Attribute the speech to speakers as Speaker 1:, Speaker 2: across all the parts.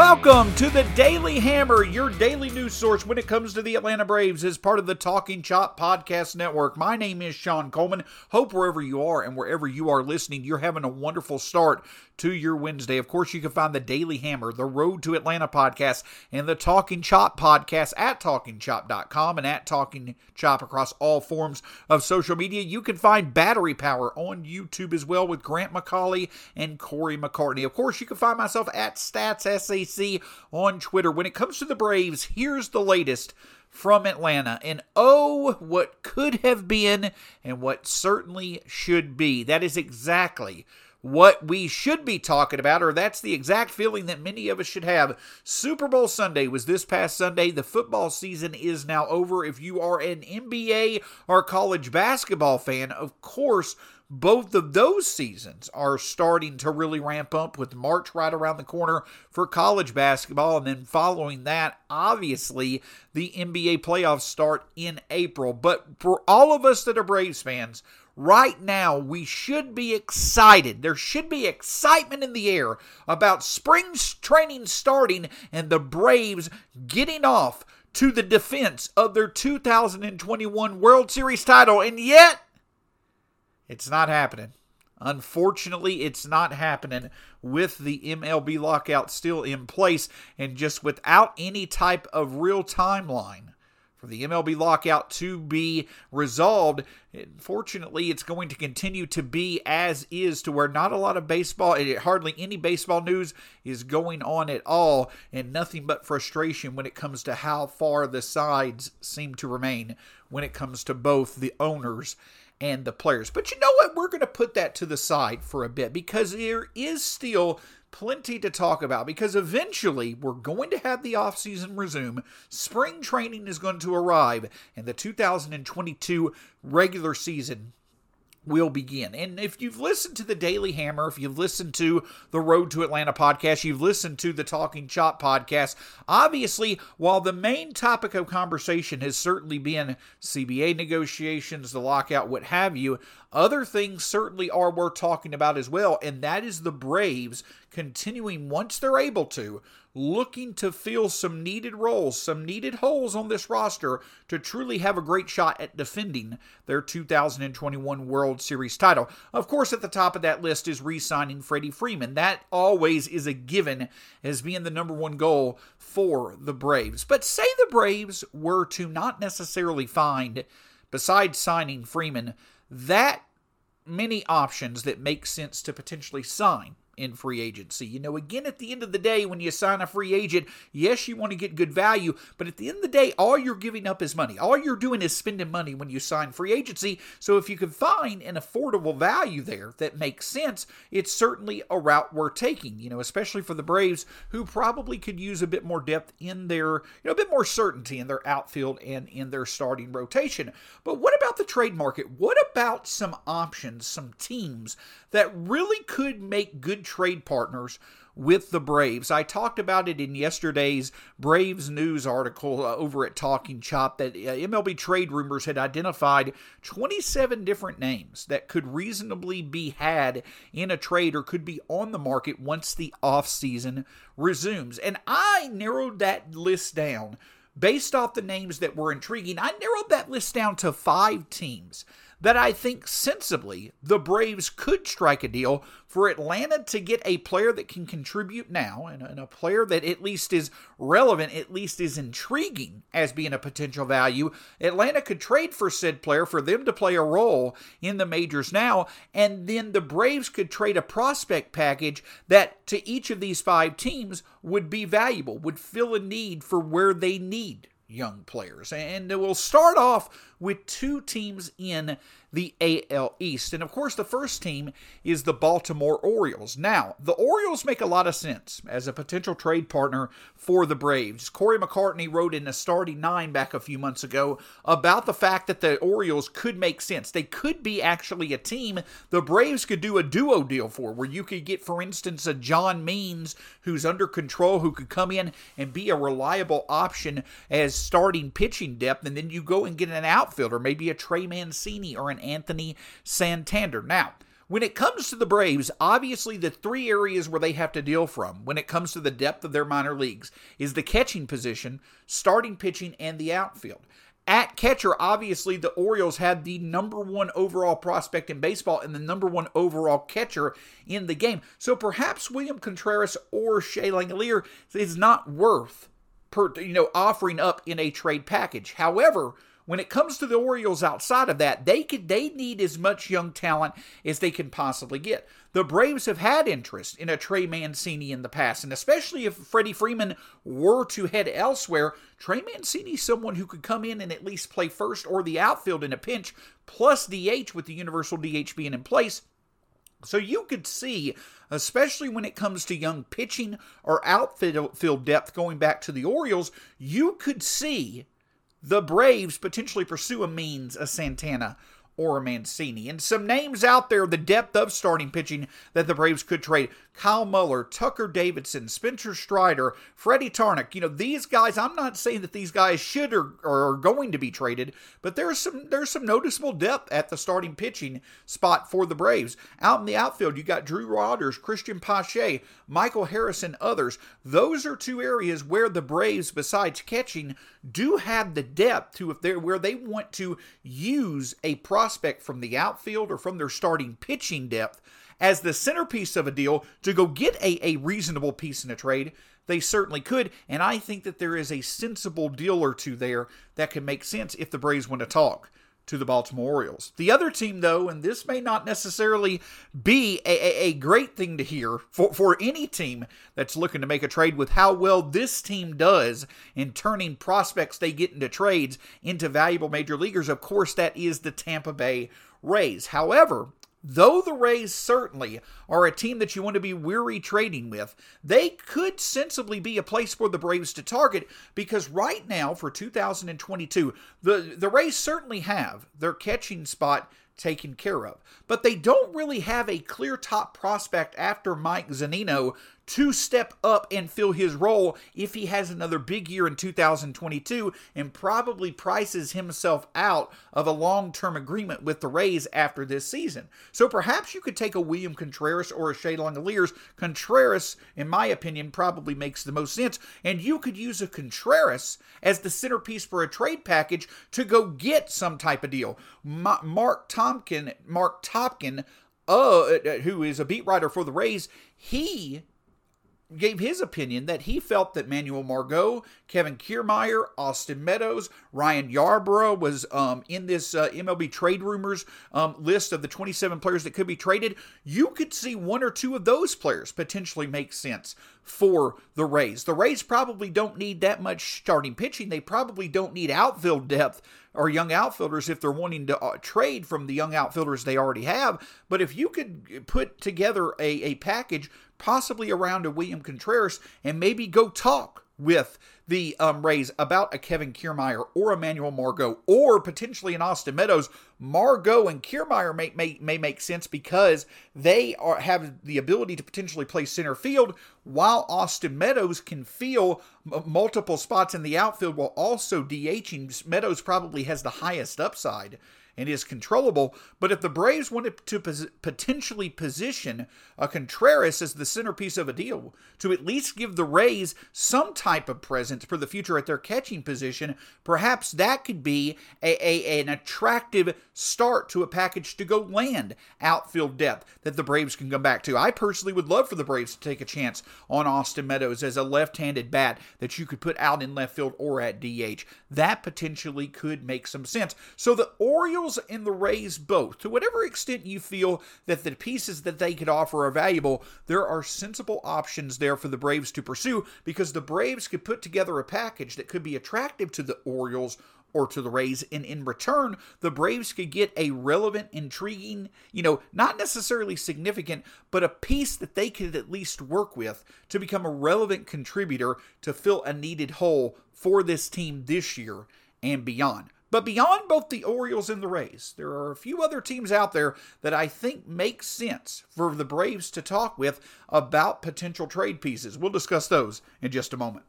Speaker 1: Welcome to the Daily Hammer, your daily news source when it comes to the Atlanta Braves as part of the Talking Chop Podcast Network. My name is Shawn Coleman. Hope wherever you are and wherever you are listening, you're having a wonderful start to your Wednesday. Of course, you can find the Daily Hammer, the Road to Atlanta podcast, and the Talking Chop podcast at talkingchop.com and at Talking Chop across all forms of social media. You can find Battery Power on YouTube as well with Grant McCauley and Corey McCartney. Of course, you can find myself at Stats SAC on Twitter. When it comes to the Braves, here's the latest from Atlanta. And oh, what could have been and what certainly should be. That is exactly what we should be talking about, or that's the exact feeling that many of us should have. Super Bowl Sunday was this past Sunday. The football season is now over. If you are an NBA or college basketball fan, of course, both of those seasons are starting to really ramp up with March right around the corner for college basketball. And then following that, obviously, the NBA playoffs start in April. But for all of us that are Braves fans, right now we should be excited. There should be excitement in the air about spring training starting and the Braves getting off to the defense of their 2021 World Series title. And yet, it's not happening. Unfortunately, it's not happening with the MLB lockout still in place and just without any type of real timeline for the MLB lockout to be resolved. Fortunately, it's going to continue to be as is, to where not a lot of baseball, hardly any baseball news is going on at all, and nothing but frustration when it comes to how far the sides seem to remain when it comes to both the owners and the players. But you know what? We're going to put that to the side for a bit because there is still plenty to talk about because eventually we're going to have the offseason resume. Spring training is going to arrive, and the 2022 regular season will begin. And if you've listened to the Daily Hammer, if you've listened to the Road to Atlanta podcast, you've listened to the Talking Chop podcast, obviously, while the main topic of conversation has certainly been CBA negotiations, the lockout, what have you, other things certainly are worth talking about as well, and that is the Braves continuing once they're able to looking to fill some needed roles, some needed holes on this roster to truly have a great shot at defending their 2021 World Series title. Of course, at the top of that list is re signing Freddie Freeman. That always is a given as being the number one goal for the Braves. But say the Braves were to not necessarily find, besides signing Freeman, that many options that make sense to potentially sign in free agency. You know, again, at the end of the day, when you sign a free agent, yes, you want to get good value, but at the end of the day, all you're giving up is money. All you're doing is spending money when you sign free agency. So if you can find an affordable value there that makes sense, it's certainly a route worth taking, you know, especially for the Braves who probably could use a bit more depth in their, you know, a bit more certainty in their outfield and in their starting rotation. But what about the trade market? What about some options, some teams that really could make good trade partners with the Braves. I talked about it in yesterday's Braves news article uh, over at Talking Chop that uh, MLB trade rumors had identified 27 different names that could reasonably be had in a trade or could be on the market once the offseason resumes. And I narrowed that list down based off the names that were intriguing. I narrowed that list down to five teams that I think sensibly the Braves could strike a deal for Atlanta to get a player that can contribute now and, and, a player that at least is relevant, at least is intriguing as being a potential value. Atlanta could trade for said player for them to play a role in the majors now, and then the Braves could trade a prospect package that to each of these five teams would be valuable, would fill a need for where they need young players. And we'll start off with two teams in the AL East. And of course, the first team is the Baltimore Orioles. Now, the Orioles make a lot of sense as a potential trade partner for the Braves. Corey McCartney wrote in the starting nine back a few months ago about the fact that the Orioles could make sense. They could be actually a team the Braves could do a duo deal for, where you could get, for instance, a John Means who's under control, who could come in and be a reliable option as starting pitching depth, and then you go and get an outfielder, maybe a Trey Mancini or an Anthony Santander. Now, when it comes to the Braves, obviously the three areas where they have to deal from when it comes to the depth of their minor leagues is the catching position, starting pitching, and the outfield. At catcher, obviously, the Orioles had the number one overall prospect in baseball and the number one overall catcher in the game. So perhaps William Contreras or Shea Langeliers is not worth, per, you know, offering up in a trade package. However, when it comes to the Orioles outside of that, they could they need as much young talent as they can possibly get. The Braves have had interest in a Trey Mancini in the past, and especially if Freddie Freeman were to head elsewhere, Trey Mancini is someone who could come in and at least play first or the outfield in a pinch, plus DH with the universal DH being in place. So you could see, especially when it comes to young pitching or outfield depth going back to the Orioles, you could see the Braves potentially pursue a Means, a Santana, or a Mancini. And some names out there, the depth of starting pitching that the Braves could trade. Kyle Muller, Tucker Davidson, Spencer Strider, Freddie Tarnok. You know, these guys, I'm not saying that these guys should or, or are going to be traded, but there's some there's some noticeable depth at the starting pitching spot for the Braves. Out in the outfield, you got Drew Waters, Cristian Pache, Michael Harrison, others. Those are two areas where the Braves, besides catching, do have the depth to if they're where they want to use a prospect from the outfield or from their starting pitching depth as the centerpiece of a deal to go get a, a reasonable piece in a trade, they certainly could. And I think that there is a sensible deal or two there that can make sense if the Braves want to talk to the Baltimore Orioles. The other team, though, and this may not necessarily be a, a, a, great thing to hear for, for any team that's looking to make a trade with how well this team does in turning prospects they get into trades into valuable major leaguers. Of course, that is the Tampa Bay Rays. However, Though the Rays certainly are a team that you want to be weary trading with, they could sensibly be a place for the Braves to target because right now for 2022, the, the Rays certainly have their catching spot taken care of. But they don't really have a clear top prospect after Mike Zunino to step up and fill his role if he has another big year in 2022 and probably prices himself out of a long term agreement with the Rays after this season. So perhaps you could take a William Contreras or a Shea Langeliers. Contreras, in my opinion, probably makes the most sense. And you could use a Contreras as the centerpiece for a trade package to go get some type of deal. Mark Tompkin, Marc Topkin, uh, who is a beat writer for the Rays, he gave his opinion that he felt that Manuel Margot, Kevin Kiermaier, Austin Meadows, Ryan Yarbrough was um, in this uh, MLB trade rumors um, list of the 27 players that could be traded. You could see one or two of those players potentially make sense for the Rays. The Rays probably don't need that much starting pitching. They probably don't need outfield depth or young outfielders if they're wanting to uh, trade from the young outfielders they already have. But if you could put together a, a package possibly around a William Contreras, and maybe go talk with the um, Rays about a Kevin Kiermaier or Emmanuel Margot or potentially an Austin Meadows. Margot and Kiermaier may, may, may make sense because they are have the ability to potentially play center field, while Austin Meadows can feel m- multiple spots in the outfield while also DHing. Meadows probably has the highest upside and is controllable. But if the Braves wanted to pos- potentially position a Contreras as the centerpiece of a deal, to at least give the Rays some type of presence for the future at their catching position, perhaps that could be a, a an attractive start to a package to go land outfield depth that the Braves can come back to. I personally would love for the Braves to take a chance on Austin Meadows as a left-handed bat that you could put out in left field or at DH. That potentially could make some sense. So the Orioles and the Rays both, to whatever extent you feel that the pieces that they could offer are valuable, there are sensible options there for the Braves to pursue because the Braves could put together a package that could be attractive to the Orioles or to the Rays. And in return, the Braves could get a relevant, intriguing, you know, not necessarily significant, but a piece that they could at least work with to become a relevant contributor to fill a needed hole for this team this year and beyond. But beyond both the Orioles and the Rays, there are a few other teams out there that I think make sense for the Braves to talk with about potential trade pieces. We'll discuss those in just a moment.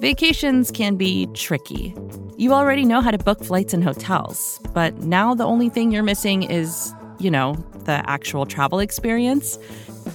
Speaker 2: Vacations can be tricky. You already know how to book flights and hotels, but now the only thing you're missing is, you know, the actual travel experience.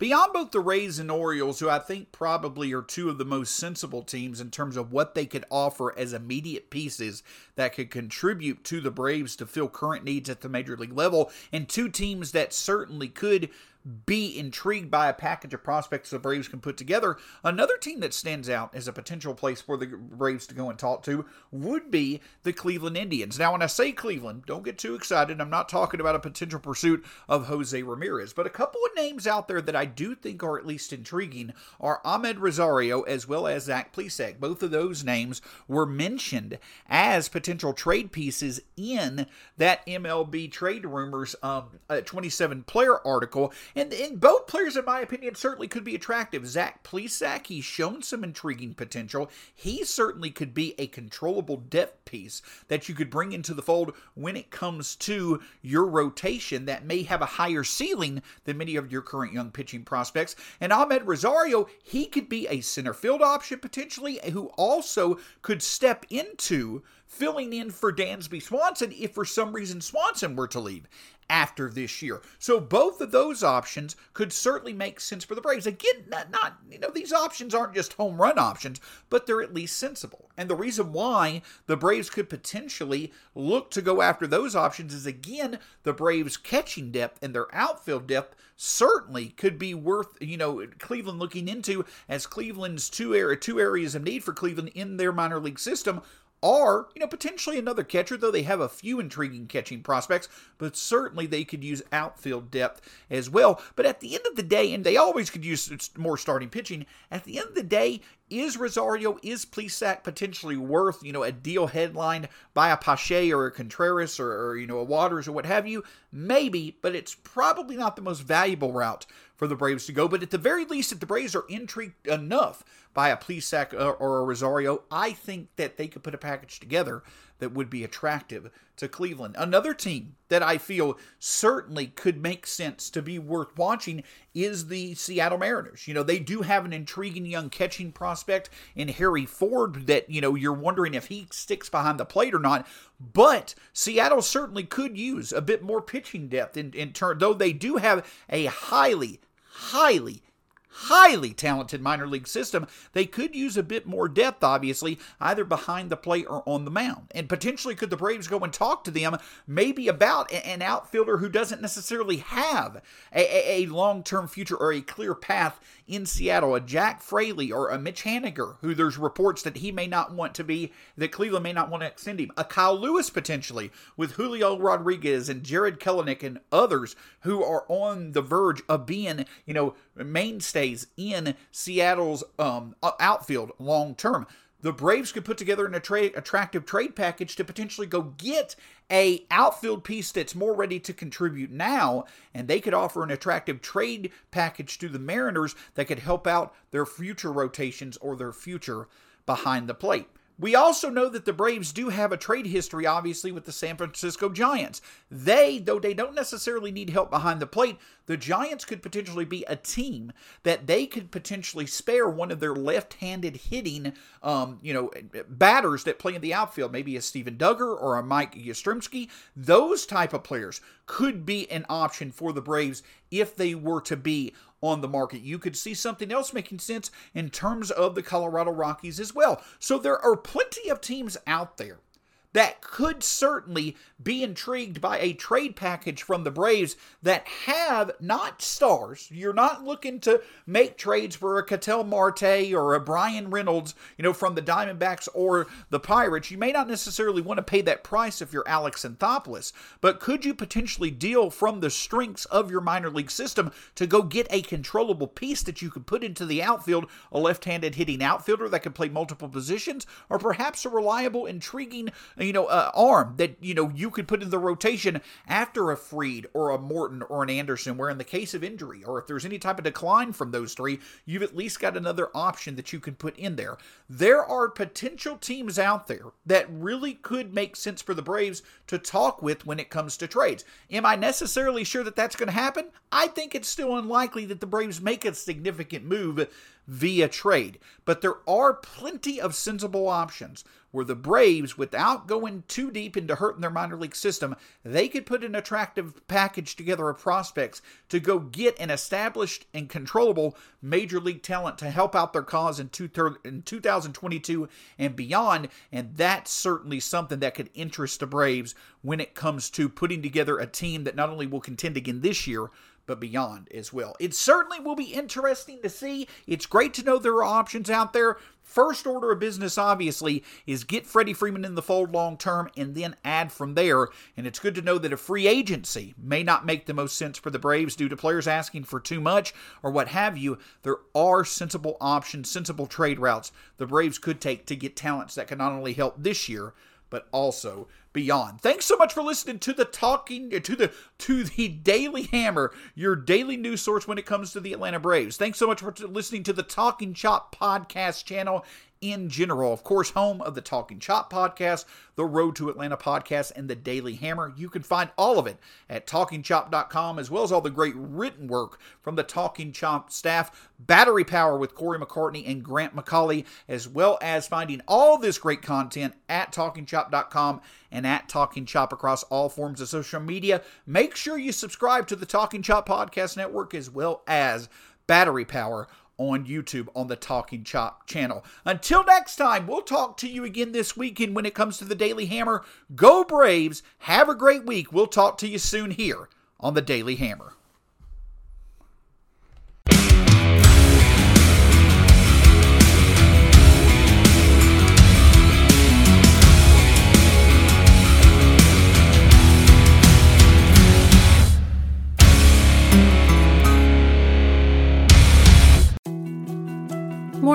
Speaker 1: Beyond both the Rays and Orioles, who I think probably are two of the most sensible teams in terms of what they could offer as immediate pieces that could contribute to the Braves to fill current needs at the major league level, and two teams that certainly could be intrigued by a package of prospects the Braves can put together. Another team that stands out as a potential place for the Braves to go and talk to would be the Cleveland Indians. Now, when I say Cleveland, don't get too excited. I'm not talking about a potential pursuit of Jose Ramirez, but a couple of names out there that I do think are at least intriguing are Amed Rosario as well as Zach Plesac. Both of those names were mentioned as potential trade pieces in that MLB trade rumors um, 27 player article. And, and both players, in my opinion, certainly could be attractive. Zach Plesac, he's shown some intriguing potential. He certainly could be a controllable depth piece that you could bring into the fold when it comes to your rotation that may have a higher ceiling than many of your current young pitching prospects. And Amed Rosario, he could be a center field option potentially, who also could step into filling in for Dansby Swanson if for some reason Swanson were to leave after this year. So both of those options could certainly make sense for the Braves. Again, not, not, you know these options aren't just home run options, but they're at least sensible. And the reason why the Braves could potentially look to go after those options is again the Braves catching depth and their outfield depth certainly could be worth you know Cleveland looking into as Cleveland's two area two areas of need for Cleveland in their minor league system are, you know, potentially another catcher, though they have a few intriguing catching prospects, but certainly they could use outfield depth as well. But at the end of the day, and they always could use more starting pitching, at the end of the day, is Rosario, is Plesac potentially worth, you know, a deal headlined by a Pache or a Contreras or, or, you know, a Waters or what have you? Maybe, but it's probably not the most valuable route for the Braves to go. But at the very least, if the Braves are intrigued enough by a Plesac or, or a Rosario, I think that they could put a package together that would be attractive to Cleveland. Another team that I feel certainly could make sense to be worth watching is the Seattle Mariners. You know, they do have an intriguing young catching prospect in Harry Ford that, you know, you're wondering if he sticks behind the plate or not. But Seattle certainly could use a bit more pitching depth in, in turn, though they do have a highly, highly, highly talented minor league system, they could use a bit more depth, obviously, either behind the plate or on the mound. And potentially, could the Braves go and talk to them maybe about an outfielder who doesn't necessarily have a, a, a long term future or a clear path in Seattle, a Jack Fraley or a Mitch Haniger, who there's reports that he may not want to be, that Cleveland may not want to extend him, a Kyle Lewis potentially with Julio Rodriguez and Jarred Kelenic and others who are on the verge of being, you know, mainstays in Seattle's um, outfield long term the Braves could put together an attra- attractive trade package to potentially go get a outfield piece that's more ready to contribute now, and they could offer an attractive trade package to the Mariners that could help out their future rotations or their future behind the plate. We also know that the Braves do have a trade history, obviously, with the San Francisco Giants. They, though they don't necessarily need help behind the plate, the Giants could potentially be a team that they could potentially spare one of their left-handed hitting, um, you know, batters that play in the outfield, maybe a Steven Duggar or a Mike Yastrzemski. Those type of players could be an option for the Braves if they were to be on the market. You could see something else making sense in terms of the Colorado Rockies as well. So there are plenty of teams out there that could certainly be intrigued by a trade package from the Braves that have not stars. You're not looking to make trades for a Ketel Marte or a Bryan Reynolds, you know, from the Diamondbacks or the Pirates. You may not necessarily want to pay that price if you're Alex Anthopoulos, but could you potentially deal from the strengths of your minor league system to go get a controllable piece that you could put into the outfield, a left-handed hitting outfielder that can play multiple positions, or perhaps a reliable, intriguing, you know, uh, arm that, you know, you could put in the rotation after a Fried or a Morton or an Anderson, where in the case of injury or if there's any type of decline from those three, you've at least got another option that you can put in there. There are potential teams out there that really could make sense for the Braves to talk with when it comes to trades. Am I necessarily sure that that's going to happen? I think it's still unlikely that the Braves make a significant move via trade. But there are plenty of sensible options where the Braves, without going too deep into hurting their minor league system, they could put an attractive package together of prospects to go get an established and controllable major league talent to help out their cause in, in 2022 and beyond. And that's certainly something that could interest the Braves when it comes to putting together a team that not only will contend again this year, but beyond as well. It certainly will be interesting to see. It's great to know there are options out there. First order of business, obviously, is get Freddie Freeman in the fold long term and then add from there. And it's good to know that a free agency may not make the most sense for the Braves due to players asking for too much or what have you. There are sensible options, sensible trade routes the Braves could take to get talents that can not only help this year, but also beyond. Thanks so much for listening to the talking uh, to the to the Daily Hammer, your daily news source when it comes to the Atlanta Braves. Thanks so much for listening to the Talking Chop podcast channel in general. Of course, home of the Talking Chop podcast, the Road to Atlanta podcast, and the Daily Hammer. You can find all of it at talkingchop.com, as well as all the great written work from the Talking Chop staff, Battery Power with Corey McCartney and Grant McCauley, as well as finding all this great content at talkingchop.com and at Talking Chop across all forms of social media. Make sure you subscribe to the Talking Chop Podcast Network as well as Battery Power on YouTube on the Talking Chop channel. Until next time, we'll talk to you again this weekend when it comes to the Daily Hammer. Go Braves. Have a great week. We'll talk to you soon here on the Daily Hammer.